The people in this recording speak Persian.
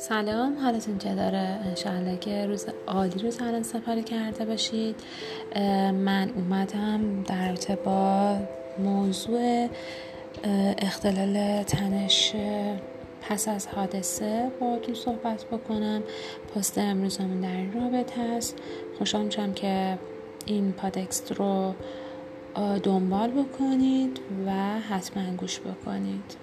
سلام حالتون چطوره انشاءالله که روز عالی رو سلام سپری کرده باشید. من اومدم در با موضوع اختلال تنش پس از حادثه با تو صحبت بکنم. پست امروزمون در این رابطه هست خوشحال میشم که این پادکست رو دنبال بکنید و حتما گوش بکنید.